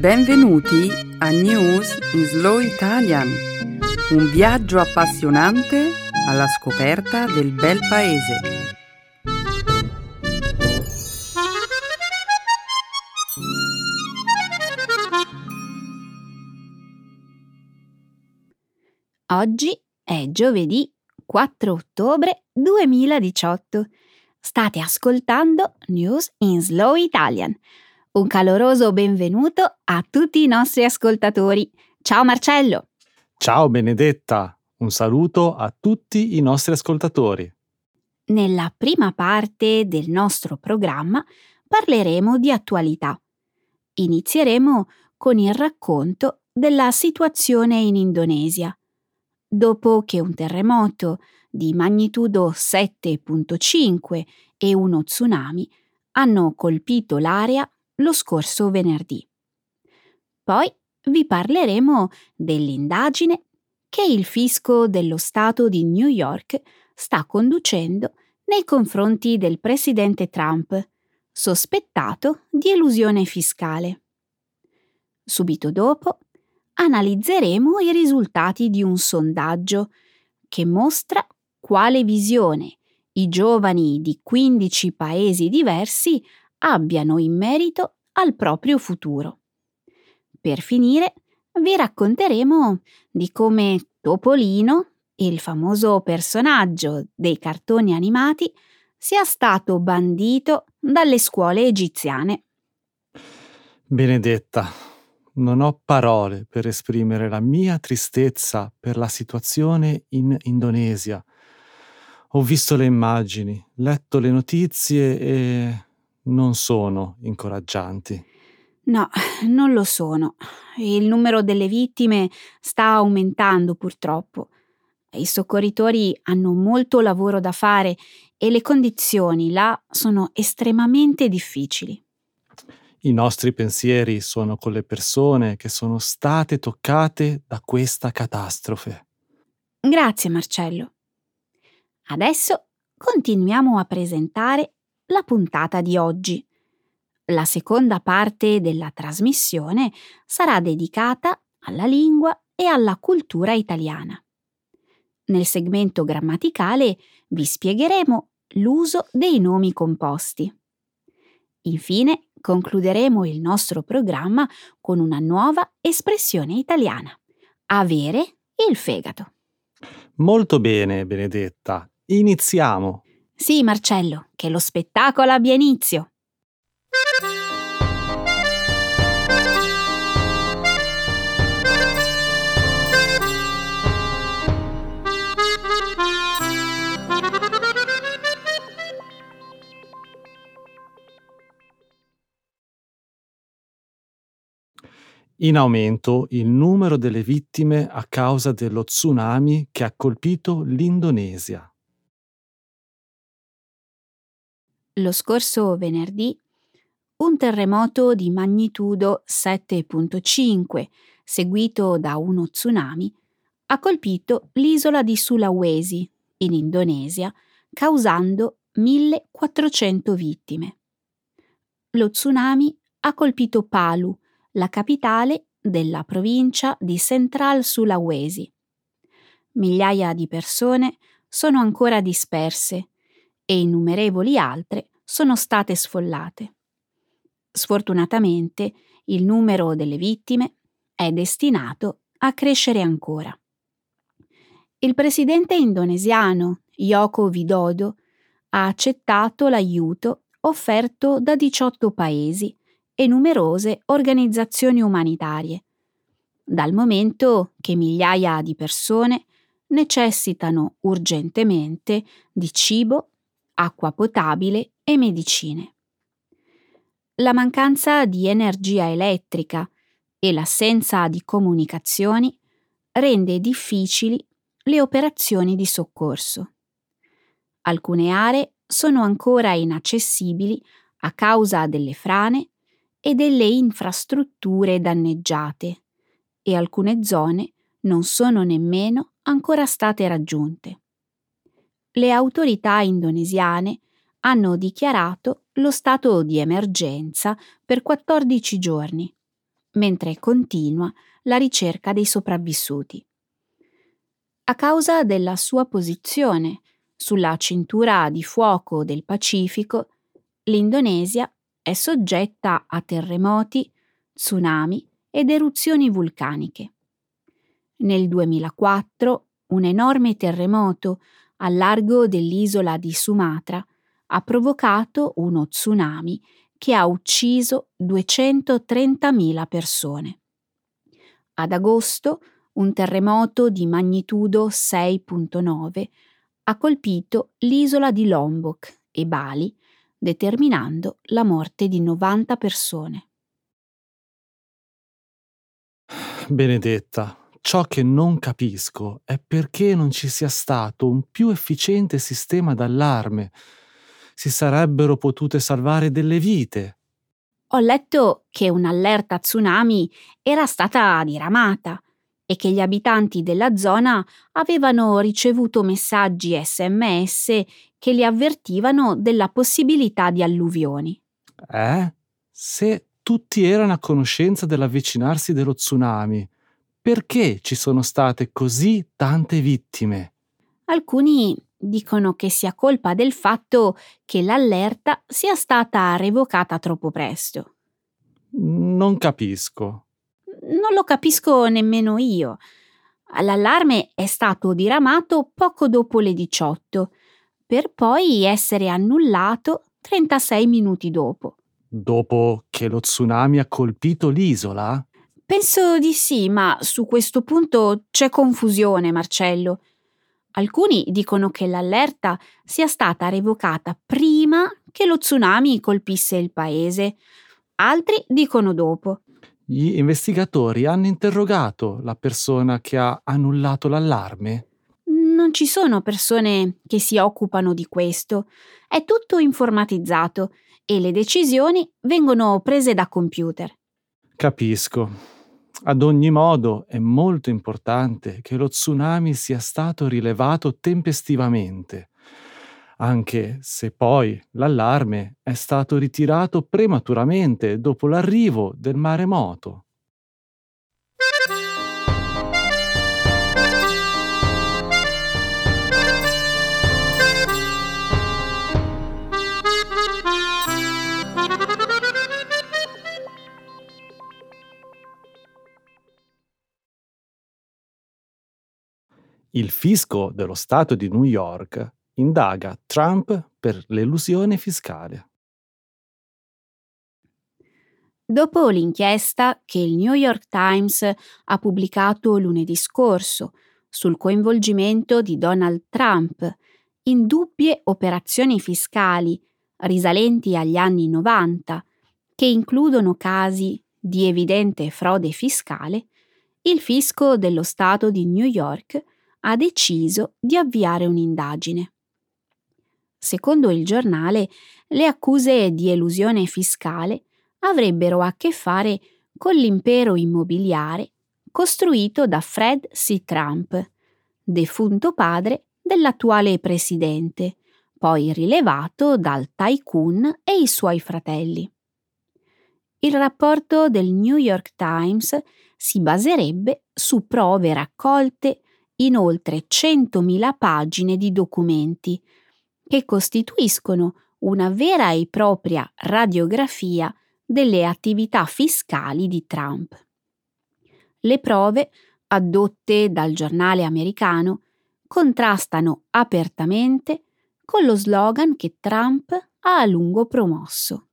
Benvenuti a News in Slow Italian, un viaggio appassionante alla scoperta del bel paese. Oggi è giovedì 4 ottobre 2018. State ascoltando News in Slow Italian un caloroso benvenuto a tutti i nostri ascoltatori. Ciao Marcello. Ciao Benedetta, un saluto a tutti i nostri ascoltatori. Nella prima parte del nostro programma parleremo di attualità. Inizieremo con il racconto della situazione in Indonesia. Dopo che un terremoto di magnitudo 7.5 e uno tsunami hanno colpito l'area lo scorso venerdì. Poi vi parleremo dell'indagine che il fisco dello Stato di New York sta conducendo nei confronti del presidente Trump, sospettato di elusione fiscale. Subito dopo analizzeremo i risultati di un sondaggio che mostra quale visione i giovani di 15 paesi diversi abbiano in merito al proprio futuro. Per finire, vi racconteremo di come Topolino, il famoso personaggio dei cartoni animati, sia stato bandito dalle scuole egiziane. Benedetta, non ho parole per esprimere la mia tristezza per la situazione in Indonesia. Ho visto le immagini, letto le notizie e non sono incoraggianti. No, non lo sono. Il numero delle vittime sta aumentando purtroppo. I soccorritori hanno molto lavoro da fare e le condizioni là sono estremamente difficili. I nostri pensieri sono con le persone che sono state toccate da questa catastrofe. Grazie Marcello. Adesso continuiamo a presentare la puntata di oggi. La seconda parte della trasmissione sarà dedicata alla lingua e alla cultura italiana. Nel segmento grammaticale vi spiegheremo l'uso dei nomi composti. Infine concluderemo il nostro programma con una nuova espressione italiana. Avere il fegato. Molto bene, Benedetta. Iniziamo. Sì, Marcello, che lo spettacolo abbia inizio. In aumento il numero delle vittime a causa dello tsunami che ha colpito l'Indonesia. Lo scorso venerdì un terremoto di magnitudo 7.5, seguito da uno tsunami, ha colpito l'isola di Sulawesi, in Indonesia, causando 1400 vittime. Lo tsunami ha colpito Palu, la capitale della provincia di Central Sulawesi. Migliaia di persone sono ancora disperse e innumerevoli altre sono state sfollate. Sfortunatamente il numero delle vittime è destinato a crescere ancora. Il presidente indonesiano Yoko Widodo ha accettato l'aiuto offerto da 18 paesi e numerose organizzazioni umanitarie, dal momento che migliaia di persone necessitano urgentemente di cibo acqua potabile e medicine. La mancanza di energia elettrica e l'assenza di comunicazioni rende difficili le operazioni di soccorso. Alcune aree sono ancora inaccessibili a causa delle frane e delle infrastrutture danneggiate e alcune zone non sono nemmeno ancora state raggiunte le autorità indonesiane hanno dichiarato lo stato di emergenza per 14 giorni mentre continua la ricerca dei sopravvissuti. A causa della sua posizione sulla cintura di fuoco del Pacifico, l'Indonesia è soggetta a terremoti, tsunami ed eruzioni vulcaniche. Nel 2004 un enorme terremoto al largo dell'isola di Sumatra ha provocato uno tsunami che ha ucciso 230.000 persone. Ad agosto un terremoto di magnitudo 6.9 ha colpito l'isola di Lombok e Bali, determinando la morte di 90 persone. Benedetta, ciò che non capisco è perché non ci sia stato un più efficiente sistema d'allarme. Si sarebbero potute salvare delle vite. Ho letto che un'allerta tsunami era stata diramata e che gli abitanti della zona avevano ricevuto messaggi sms che li avvertivano della possibilità di alluvioni. Eh? Se tutti erano a conoscenza dell'avvicinarsi dello tsunami, perché ci sono state così tante vittime? Alcuni dicono che sia colpa del fatto che l'allerta sia stata revocata troppo presto. Non capisco non lo capisco nemmeno io. L'allarme è stato diramato poco dopo le 18, per poi essere annullato 36 minuti dopo. Dopo che lo tsunami ha colpito l'isola? Penso di sì, ma su questo punto c'è confusione, Marcello. Alcuni dicono che l'allerta sia stata revocata prima che lo tsunami colpisse il paese, altri dicono dopo. Gli investigatori hanno interrogato la persona che ha annullato l'allarme? Non ci sono persone che si occupano di questo. È tutto informatizzato e le decisioni vengono prese da computer. Capisco. Ad ogni modo è molto importante che lo tsunami sia stato rilevato tempestivamente anche se poi l'allarme è stato ritirato prematuramente dopo l'arrivo del maremoto. Il fisco dello Stato di New York indaga Trump per l'elusione fiscale. Dopo l'inchiesta che il New York Times ha pubblicato lunedì scorso sul coinvolgimento di Donald Trump in dubbie operazioni fiscali risalenti agli anni 90, che includono casi di evidente frode fiscale, il fisco dello Stato di New York ha deciso di avviare un'indagine. Secondo il giornale, le accuse di elusione fiscale avrebbero a che fare con l'impero immobiliare costruito da Fred C. Trump, defunto padre dell'attuale presidente, poi rilevato dal tycoon e i suoi fratelli. Il rapporto del New York Times si baserebbe su prove raccolte in oltre 100.000 pagine di documenti che costituiscono una vera e propria radiografia delle attività fiscali di Trump. Le prove, addotte dal giornale americano, contrastano apertamente con lo slogan che Trump ha a lungo promosso.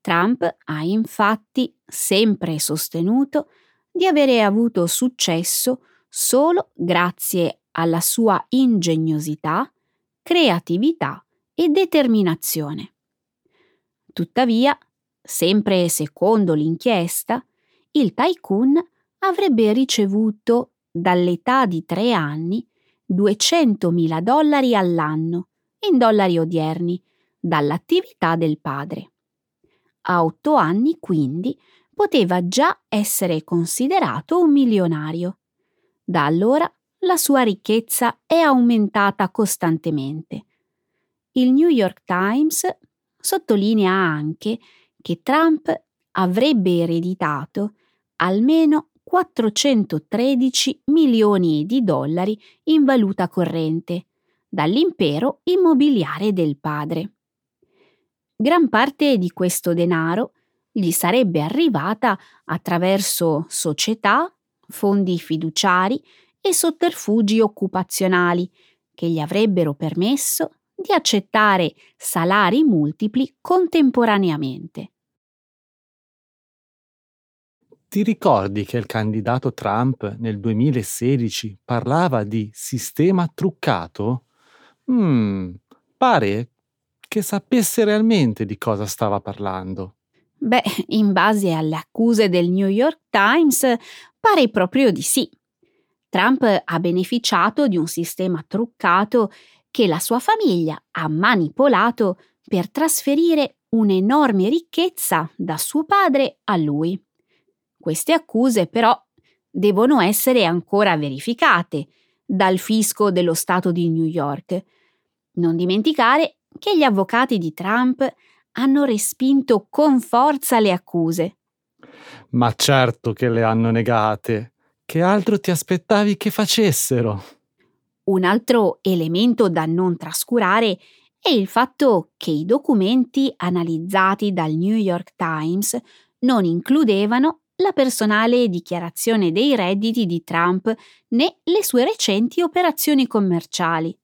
Trump ha infatti sempre sostenuto di avere avuto successo solo grazie alla sua ingegnosità creatività e determinazione. Tuttavia, sempre secondo l'inchiesta, il tycoon avrebbe ricevuto dall'età di tre anni 200.000 dollari all'anno, in dollari odierni, dall'attività del padre. A otto anni, quindi, poteva già essere considerato un milionario. Da allora la sua ricchezza è aumentata costantemente. Il New York Times sottolinea anche che Trump avrebbe ereditato almeno 413 milioni di dollari in valuta corrente dall'impero immobiliare del padre. Gran parte di questo denaro gli sarebbe arrivata attraverso società, fondi fiduciari e sotterfugi occupazionali che gli avrebbero permesso di accettare salari multipli contemporaneamente. Ti ricordi che il candidato Trump nel 2016 parlava di sistema truccato? Mm, pare che sapesse realmente di cosa stava parlando. Beh, in base alle accuse del New York Times, pare proprio di sì. Trump ha beneficiato di un sistema truccato che la sua famiglia ha manipolato per trasferire un'enorme ricchezza da suo padre a lui. Queste accuse però devono essere ancora verificate dal fisco dello Stato di New York. Non dimenticare che gli avvocati di Trump hanno respinto con forza le accuse. Ma certo che le hanno negate. Che altro ti aspettavi che facessero? Un altro elemento da non trascurare è il fatto che i documenti analizzati dal New York Times non includevano la personale dichiarazione dei redditi di Trump né le sue recenti operazioni commerciali.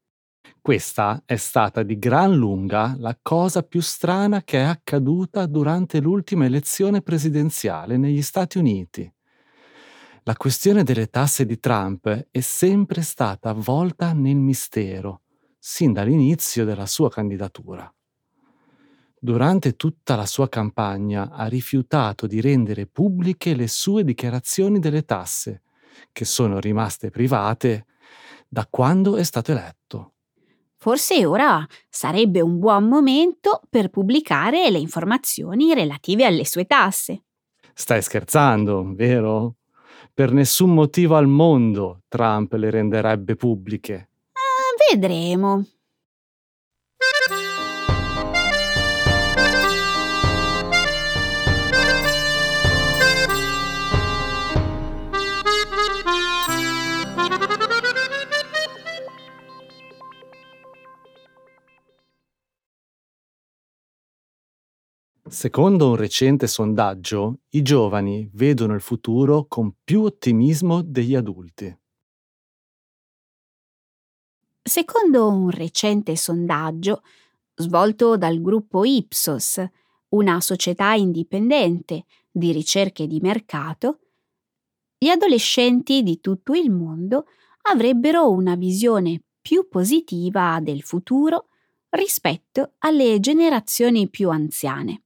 Questa è stata di gran lunga la cosa più strana che è accaduta durante l'ultima elezione presidenziale negli Stati Uniti. La questione delle tasse di Trump è sempre stata avvolta nel mistero, sin dall'inizio della sua candidatura. Durante tutta la sua campagna ha rifiutato di rendere pubbliche le sue dichiarazioni delle tasse, che sono rimaste private da quando è stato eletto. Forse ora sarebbe un buon momento per pubblicare le informazioni relative alle sue tasse. Stai scherzando, vero? Per nessun motivo al mondo Trump le renderebbe pubbliche. Ah, vedremo. Secondo un recente sondaggio, i giovani vedono il futuro con più ottimismo degli adulti. Secondo un recente sondaggio svolto dal gruppo Ipsos, una società indipendente di ricerche di mercato, gli adolescenti di tutto il mondo avrebbero una visione più positiva del futuro rispetto alle generazioni più anziane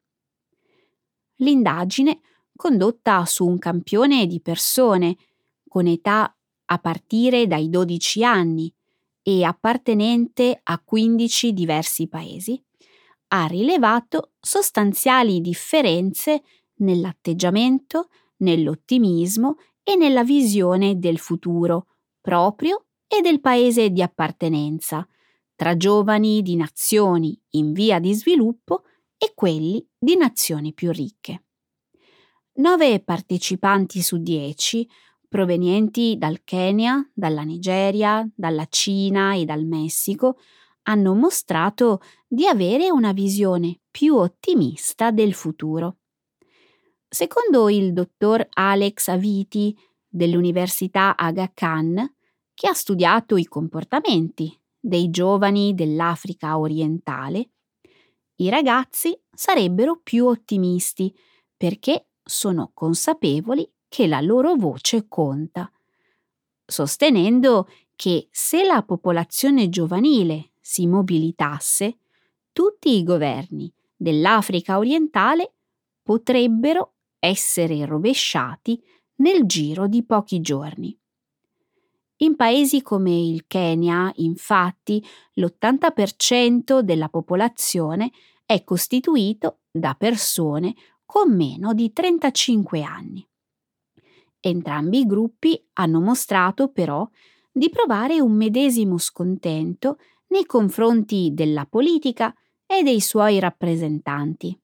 l'indagine, condotta su un campione di persone con età a partire dai 12 anni e appartenente a 15 diversi paesi, ha rilevato sostanziali differenze nell'atteggiamento, nell'ottimismo e nella visione del futuro proprio e del paese di appartenenza, tra giovani di nazioni in via di sviluppo e quelli di nazioni più ricche. Nove partecipanti su dieci, provenienti dal Kenya, dalla Nigeria, dalla Cina e dal Messico, hanno mostrato di avere una visione più ottimista del futuro. Secondo il dottor Alex Aviti dell'Università Aga Khan, che ha studiato i comportamenti dei giovani dell'Africa orientale, i ragazzi sarebbero più ottimisti perché sono consapevoli che la loro voce conta, sostenendo che se la popolazione giovanile si mobilitasse, tutti i governi dell'Africa orientale potrebbero essere rovesciati nel giro di pochi giorni. In paesi come il Kenya, infatti, l'80% della popolazione è costituito da persone con meno di 35 anni. Entrambi i gruppi hanno mostrato però di provare un medesimo scontento nei confronti della politica e dei suoi rappresentanti.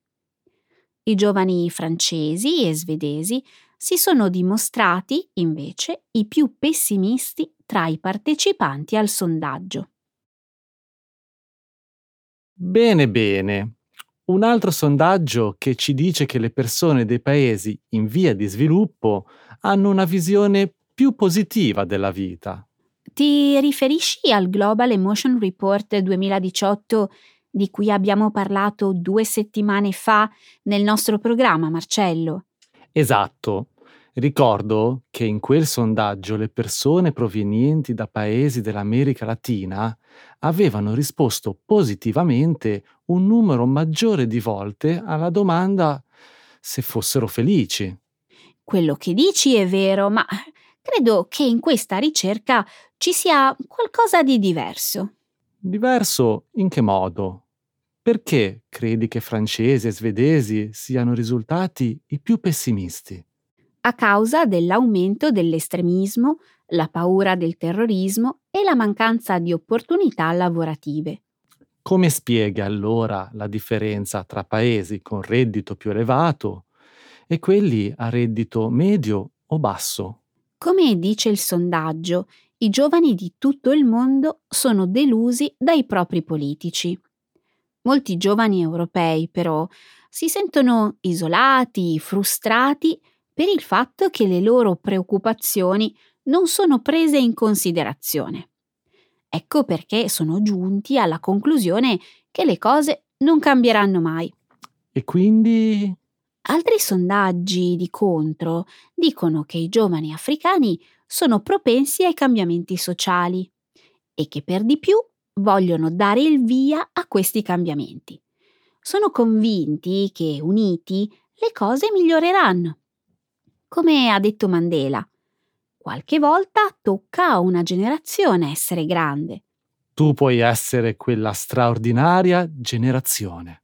I giovani francesi e svedesi si sono dimostrati, invece, i più pessimisti tra i partecipanti al sondaggio. Bene, bene. Un altro sondaggio che ci dice che le persone dei paesi in via di sviluppo hanno una visione più positiva della vita. Ti riferisci al Global Emotion Report 2018 di cui abbiamo parlato due settimane fa nel nostro programma, Marcello? Esatto. Ricordo che in quel sondaggio le persone provenienti da paesi dell'America Latina avevano risposto positivamente un numero maggiore di volte alla domanda se fossero felici. Quello che dici è vero, ma credo che in questa ricerca ci sia qualcosa di diverso. Diverso in che modo? Perché credi che francesi e svedesi siano risultati i più pessimisti? A causa dell'aumento dell'estremismo, la paura del terrorismo e la mancanza di opportunità lavorative. Come spiega allora la differenza tra paesi con reddito più elevato e quelli a reddito medio o basso? Come dice il sondaggio, i giovani di tutto il mondo sono delusi dai propri politici. Molti giovani europei, però, si sentono isolati, frustrati per il fatto che le loro preoccupazioni non sono prese in considerazione. Ecco perché sono giunti alla conclusione che le cose non cambieranno mai. E quindi... Altri sondaggi di contro dicono che i giovani africani sono propensi ai cambiamenti sociali e che per di più vogliono dare il via a questi cambiamenti. Sono convinti che, uniti, le cose miglioreranno. Come ha detto Mandela, qualche volta tocca a una generazione essere grande. Tu puoi essere quella straordinaria generazione.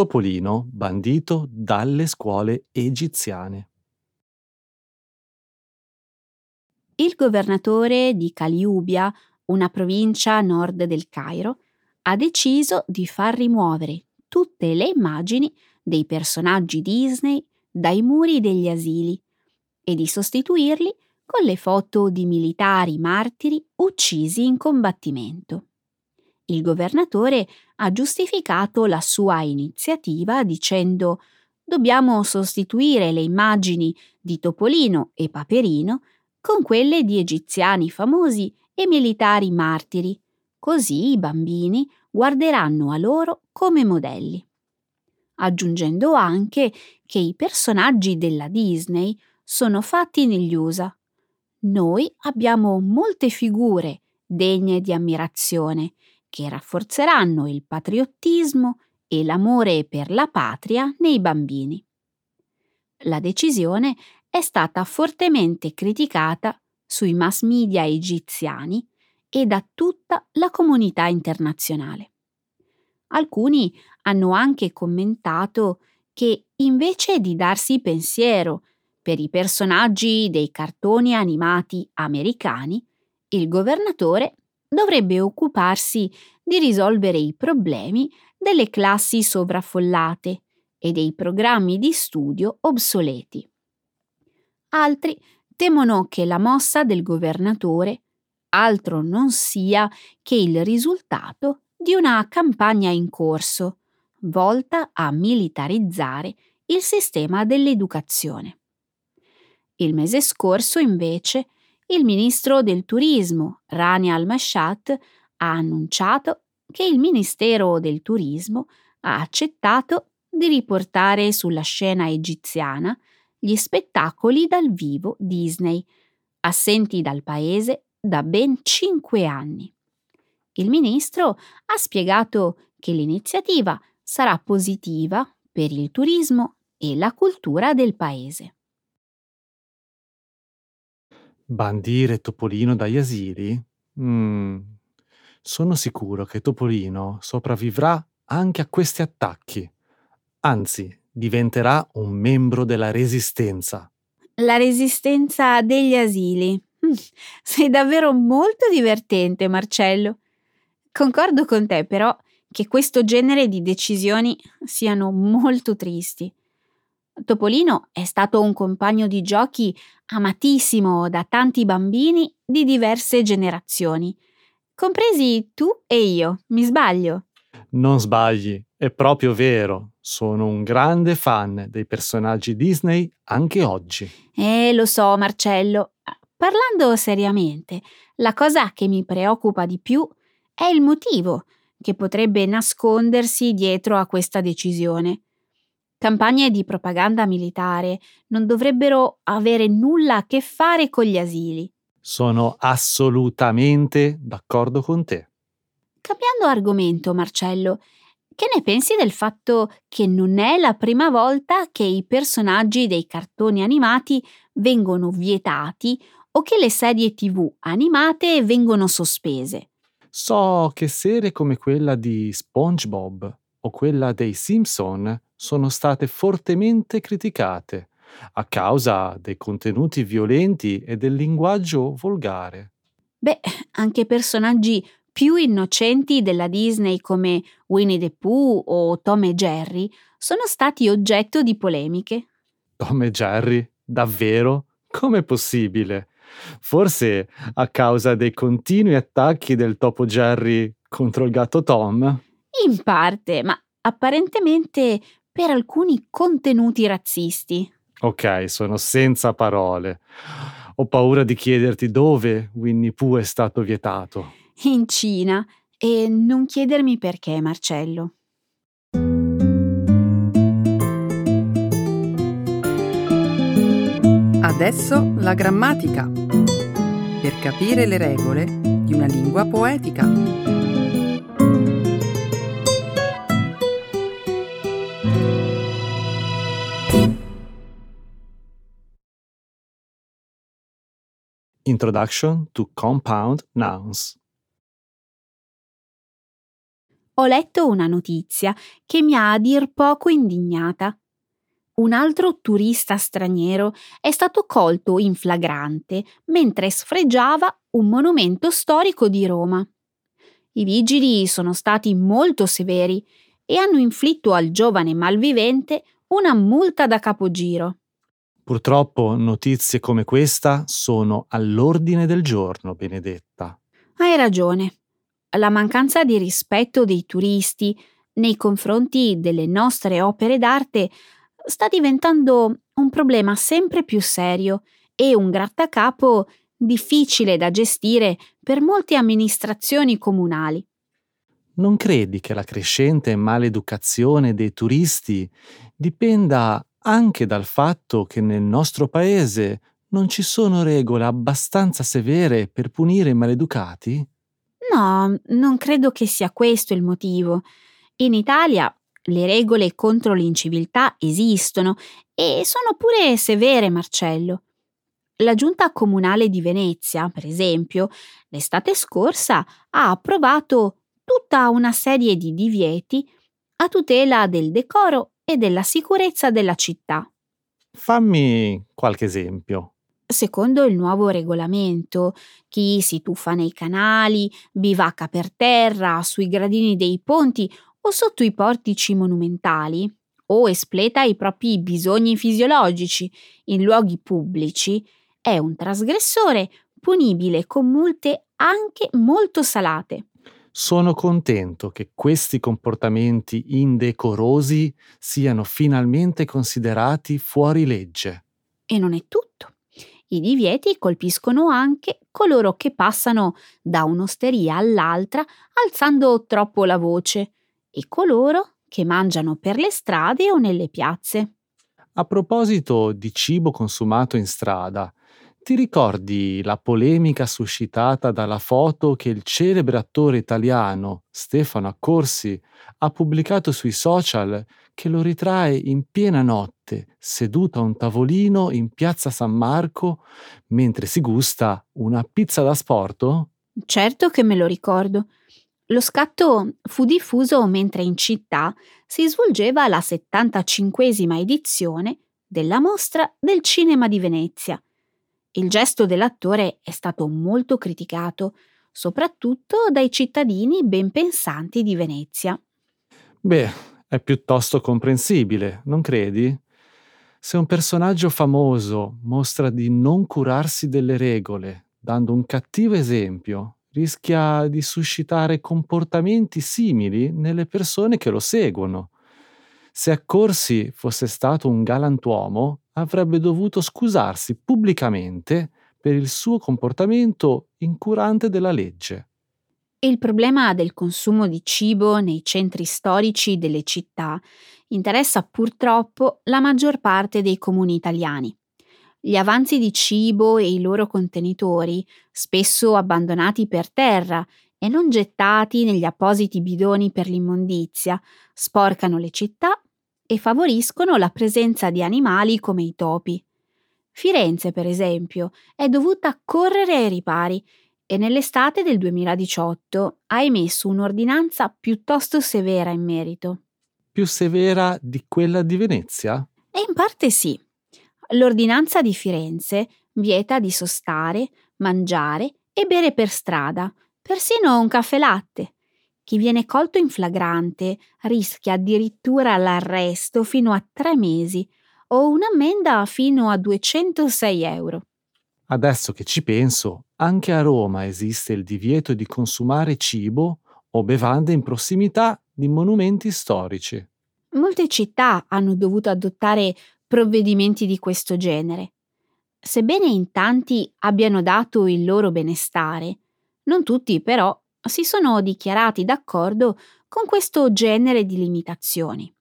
Topolino bandito dalle scuole egiziane. Il governatore di Caliubia, una provincia a nord del Cairo, ha deciso di far rimuovere tutte le immagini dei personaggi Disney dai muri degli asili e di sostituirli con le foto di militari martiri uccisi in combattimento. Il governatore ha giustificato la sua iniziativa dicendo dobbiamo sostituire le immagini di Topolino e Paperino con quelle di egiziani famosi e militari martiri, così i bambini guarderanno a loro come modelli. Aggiungendo anche che i personaggi della Disney sono fatti negli USA. Noi abbiamo molte figure degne di ammirazione che rafforzeranno il patriottismo e l'amore per la patria nei bambini. La decisione è stata fortemente criticata sui mass media egiziani e da tutta la comunità internazionale. Alcuni hanno anche commentato che invece di darsi pensiero per i personaggi dei cartoni animati americani, il governatore dovrebbe occuparsi di risolvere i problemi delle classi sovraffollate e dei programmi di studio obsoleti. Altri temono che la mossa del governatore altro non sia che il risultato di una campagna in corso volta a militarizzare il sistema dell'educazione. Il mese scorso, invece, il ministro del turismo, Rani al-Mashat, ha annunciato che il Ministero del Turismo ha accettato di riportare sulla scena egiziana gli spettacoli dal vivo Disney, assenti dal paese da ben cinque anni. Il ministro ha spiegato che l'iniziativa sarà positiva per il turismo e la cultura del paese. Bandire Topolino dagli asili? Mm, sono sicuro che Topolino sopravvivrà anche a questi attacchi. Anzi, diventerà un membro della resistenza. La resistenza degli asili. Mm, sei davvero molto divertente, Marcello. Concordo con te, però, che questo genere di decisioni siano molto tristi. Topolino è stato un compagno di giochi amatissimo da tanti bambini di diverse generazioni, compresi tu e io, mi sbaglio? Non sbagli, è proprio vero. Sono un grande fan dei personaggi Disney anche oggi. Eh, lo so, Marcello. Parlando seriamente, la cosa che mi preoccupa di più è il motivo che potrebbe nascondersi dietro a questa decisione. Campagne di propaganda militare non dovrebbero avere nulla a che fare con gli asili. Sono assolutamente d'accordo con te. Cambiando argomento, Marcello, che ne pensi del fatto che non è la prima volta che i personaggi dei cartoni animati vengono vietati o che le serie tv animate vengono sospese? So che serie come quella di SpongeBob o quella dei Simpson sono state fortemente criticate a causa dei contenuti violenti e del linguaggio volgare. Beh, anche personaggi più innocenti della Disney come Winnie the Pooh o Tom e Jerry sono stati oggetto di polemiche. Tom e Jerry? Davvero? Com'è possibile? Forse a causa dei continui attacchi del topo Jerry contro il gatto Tom? In parte, ma apparentemente per alcuni contenuti razzisti. Ok, sono senza parole. Ho paura di chiederti dove Winnie Pooh è stato vietato. In Cina. E non chiedermi perché, Marcello. Adesso la grammatica. Per capire le regole di una lingua poetica. Introduction to Compound Nouns. Ho letto una notizia che mi ha a dir poco indignata. Un altro turista straniero è stato colto in flagrante mentre sfregiava un monumento storico di Roma. I vigili sono stati molto severi e hanno inflitto al giovane malvivente una multa da capogiro. Purtroppo notizie come questa sono all'ordine del giorno, Benedetta. Hai ragione. La mancanza di rispetto dei turisti nei confronti delle nostre opere d'arte sta diventando un problema sempre più serio e un grattacapo difficile da gestire per molte amministrazioni comunali. Non credi che la crescente maleducazione dei turisti dipenda anche dal fatto che nel nostro paese non ci sono regole abbastanza severe per punire i maleducati? No, non credo che sia questo il motivo. In Italia le regole contro l'inciviltà esistono e sono pure severe, Marcello. La giunta comunale di Venezia, per esempio, l'estate scorsa ha approvato tutta una serie di divieti a tutela del decoro e della sicurezza della città. Fammi qualche esempio. Secondo il nuovo regolamento, chi si tuffa nei canali, bivacca per terra, sui gradini dei ponti o sotto i portici monumentali, o espleta i propri bisogni fisiologici in luoghi pubblici, è un trasgressore punibile con multe anche molto salate. Sono contento che questi comportamenti indecorosi siano finalmente considerati fuori legge. E non è tutto. I divieti colpiscono anche coloro che passano da un'osteria all'altra alzando troppo la voce e coloro che mangiano per le strade o nelle piazze. A proposito di cibo consumato in strada, ti ricordi la polemica suscitata dalla foto che il celebre attore italiano Stefano Accorsi ha pubblicato sui social che lo ritrae in piena notte, seduto a un tavolino in piazza San Marco mentre si gusta una pizza da sporto? Certo che me lo ricordo. Lo scatto fu diffuso mentre in città si svolgeva la 75esima edizione della mostra del cinema di Venezia. Il gesto dell'attore è stato molto criticato, soprattutto dai cittadini ben pensanti di Venezia. Beh, è piuttosto comprensibile, non credi? Se un personaggio famoso mostra di non curarsi delle regole, dando un cattivo esempio, rischia di suscitare comportamenti simili nelle persone che lo seguono. Se Accorsi fosse stato un galantuomo, avrebbe dovuto scusarsi pubblicamente per il suo comportamento incurante della legge. Il problema del consumo di cibo nei centri storici delle città interessa purtroppo la maggior parte dei comuni italiani. Gli avanzi di cibo e i loro contenitori, spesso abbandonati per terra e non gettati negli appositi bidoni per l'immondizia, sporcano le città e favoriscono la presenza di animali come i topi. Firenze, per esempio, è dovuta correre ai ripari e nell'estate del 2018 ha emesso un'ordinanza piuttosto severa in merito. Più severa di quella di Venezia? E in parte sì. L'ordinanza di Firenze vieta di sostare, mangiare e bere per strada, persino un caffè latte. Chi viene colto in flagrante rischia addirittura l'arresto fino a tre mesi o un'ammenda fino a 206 euro. Adesso che ci penso, anche a Roma esiste il divieto di consumare cibo o bevande in prossimità di monumenti storici. Molte città hanno dovuto adottare provvedimenti di questo genere. Sebbene in tanti abbiano dato il loro benestare, non tutti però si sono dichiarati d'accordo con questo genere di limitazioni.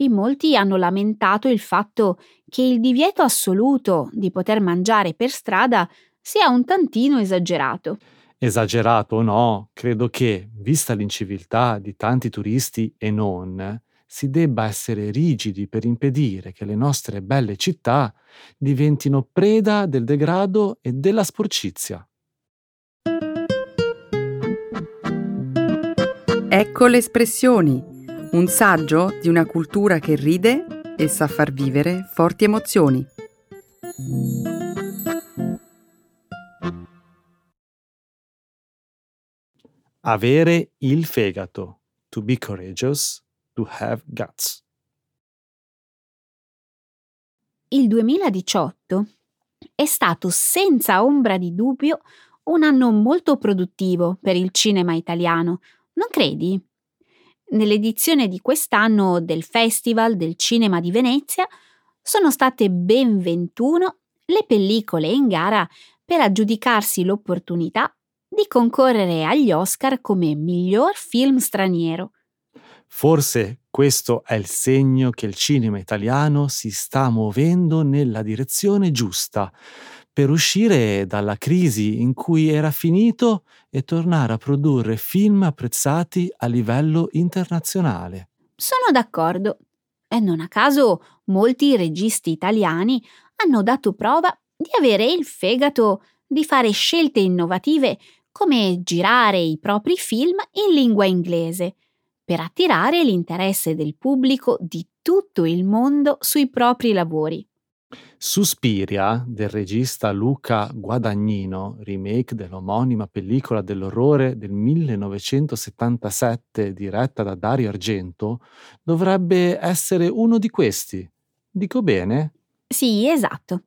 In molti hanno lamentato il fatto che il divieto assoluto di poter mangiare per strada sia un tantino esagerato. Esagerato o no, credo che, vista l'inciviltà di tanti turisti e non, si debba essere rigidi per impedire che le nostre belle città diventino preda del degrado e della sporcizia. Ecco le espressioni, un saggio di una cultura che ride e sa far vivere forti emozioni. Avere il fegato. To be courageous to have guts. Il 2018 è stato senza ombra di dubbio un anno molto produttivo per il cinema italiano, non credi? Nell'edizione di quest'anno del Festival del Cinema di Venezia sono state ben 21 le pellicole in gara per aggiudicarsi l'opportunità di concorrere agli Oscar come miglior film straniero. Forse questo è il segno che il cinema italiano si sta muovendo nella direzione giusta per uscire dalla crisi in cui era finito e tornare a produrre film apprezzati a livello internazionale. Sono d'accordo. E non a caso molti registi italiani hanno dato prova di avere il fegato di fare scelte innovative come girare i propri film in lingua inglese per attirare l'interesse del pubblico di tutto il mondo sui propri lavori. Suspiria, del regista Luca Guadagnino, remake dell'omonima pellicola dell'orrore del 1977 diretta da Dario Argento, dovrebbe essere uno di questi. Dico bene? Sì, esatto.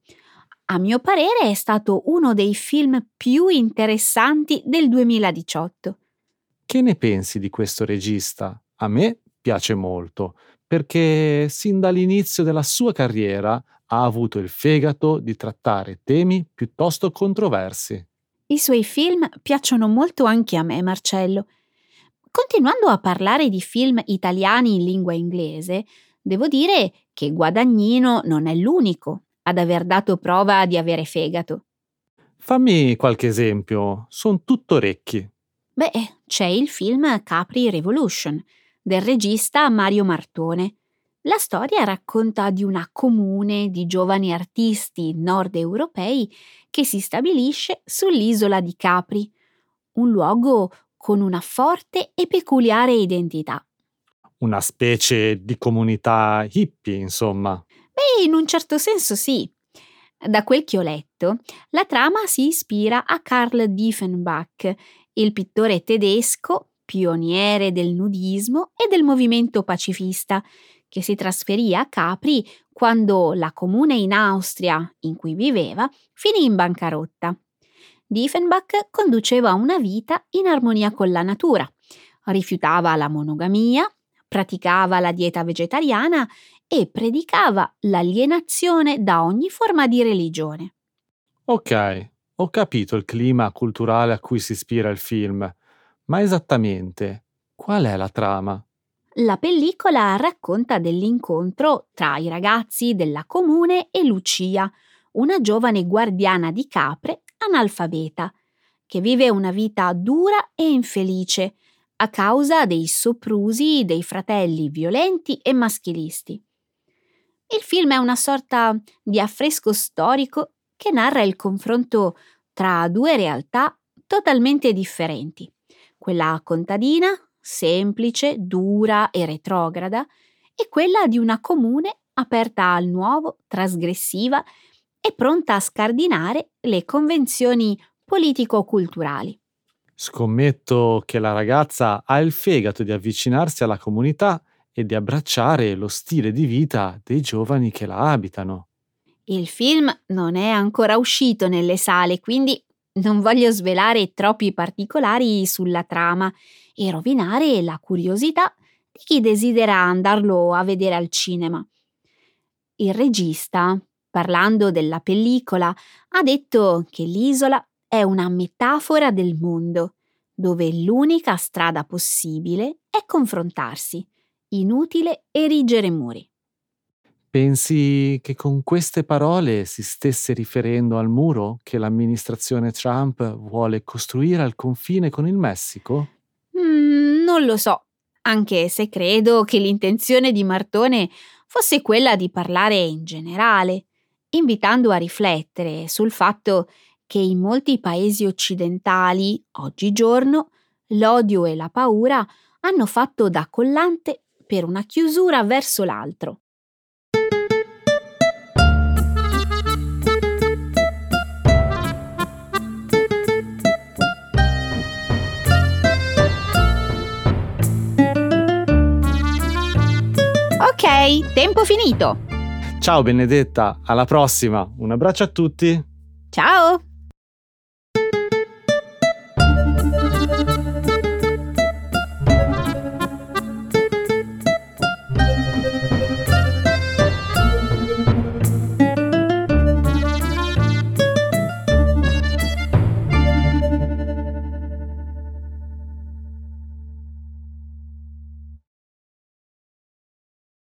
A mio parere è stato uno dei film più interessanti del 2018. Che ne pensi di questo regista? A me piace molto, perché sin dall'inizio della sua carriera ha avuto il fegato di trattare temi piuttosto controversi. I suoi film piacciono molto anche a me, Marcello. Continuando a parlare di film italiani in lingua inglese, devo dire che Guadagnino non è l'unico ad aver dato prova di avere fegato. Fammi qualche esempio, sono tutto orecchi. Beh, c'è il film Capri Revolution del regista Mario Martone. La storia racconta di una comune di giovani artisti nord europei che si stabilisce sull'isola di Capri, un luogo con una forte e peculiare identità. Una specie di comunità hippie, insomma. Beh, in un certo senso sì. Da quel che ho letto, la trama si ispira a Karl Diefenbach, il pittore tedesco, pioniere del nudismo e del movimento pacifista, che si trasferì a Capri quando la comune in Austria in cui viveva finì in bancarotta. Diefenbach conduceva una vita in armonia con la natura, rifiutava la monogamia, praticava la dieta vegetariana e predicava l'alienazione da ogni forma di religione. Ok, ho capito il clima culturale a cui si ispira il film, ma esattamente qual è la trama? La pellicola racconta dell'incontro tra i ragazzi della comune e Lucia, una giovane guardiana di capre analfabeta, che vive una vita dura e infelice a causa dei soprusi dei fratelli violenti e maschilisti. Il film è una sorta di affresco storico che narra il confronto tra due realtà totalmente differenti, quella contadina, semplice, dura e retrograda, e quella di una comune aperta al nuovo, trasgressiva e pronta a scardinare le convenzioni politico-culturali. Scommetto che la ragazza ha il fegato di avvicinarsi alla comunità e di abbracciare lo stile di vita dei giovani che la abitano. Il film non è ancora uscito nelle sale, quindi non voglio svelare troppi particolari sulla trama e rovinare la curiosità di chi desidera andarlo a vedere al cinema. Il regista, parlando della pellicola, ha detto che l'isola è una metafora del mondo, dove l'unica strada possibile è confrontarsi, inutile erigere muri. Pensi che con queste parole si stesse riferendo al muro che l'amministrazione Trump vuole costruire al confine con il Messico? Mm, non lo so, anche se credo che l'intenzione di Martone fosse quella di parlare in generale, invitando a riflettere sul fatto che in molti paesi occidentali, oggigiorno, l'odio e la paura hanno fatto da collante per una chiusura verso l'altro. Ok, tempo finito. Ciao Benedetta, alla prossima. Un abbraccio a tutti. Ciao!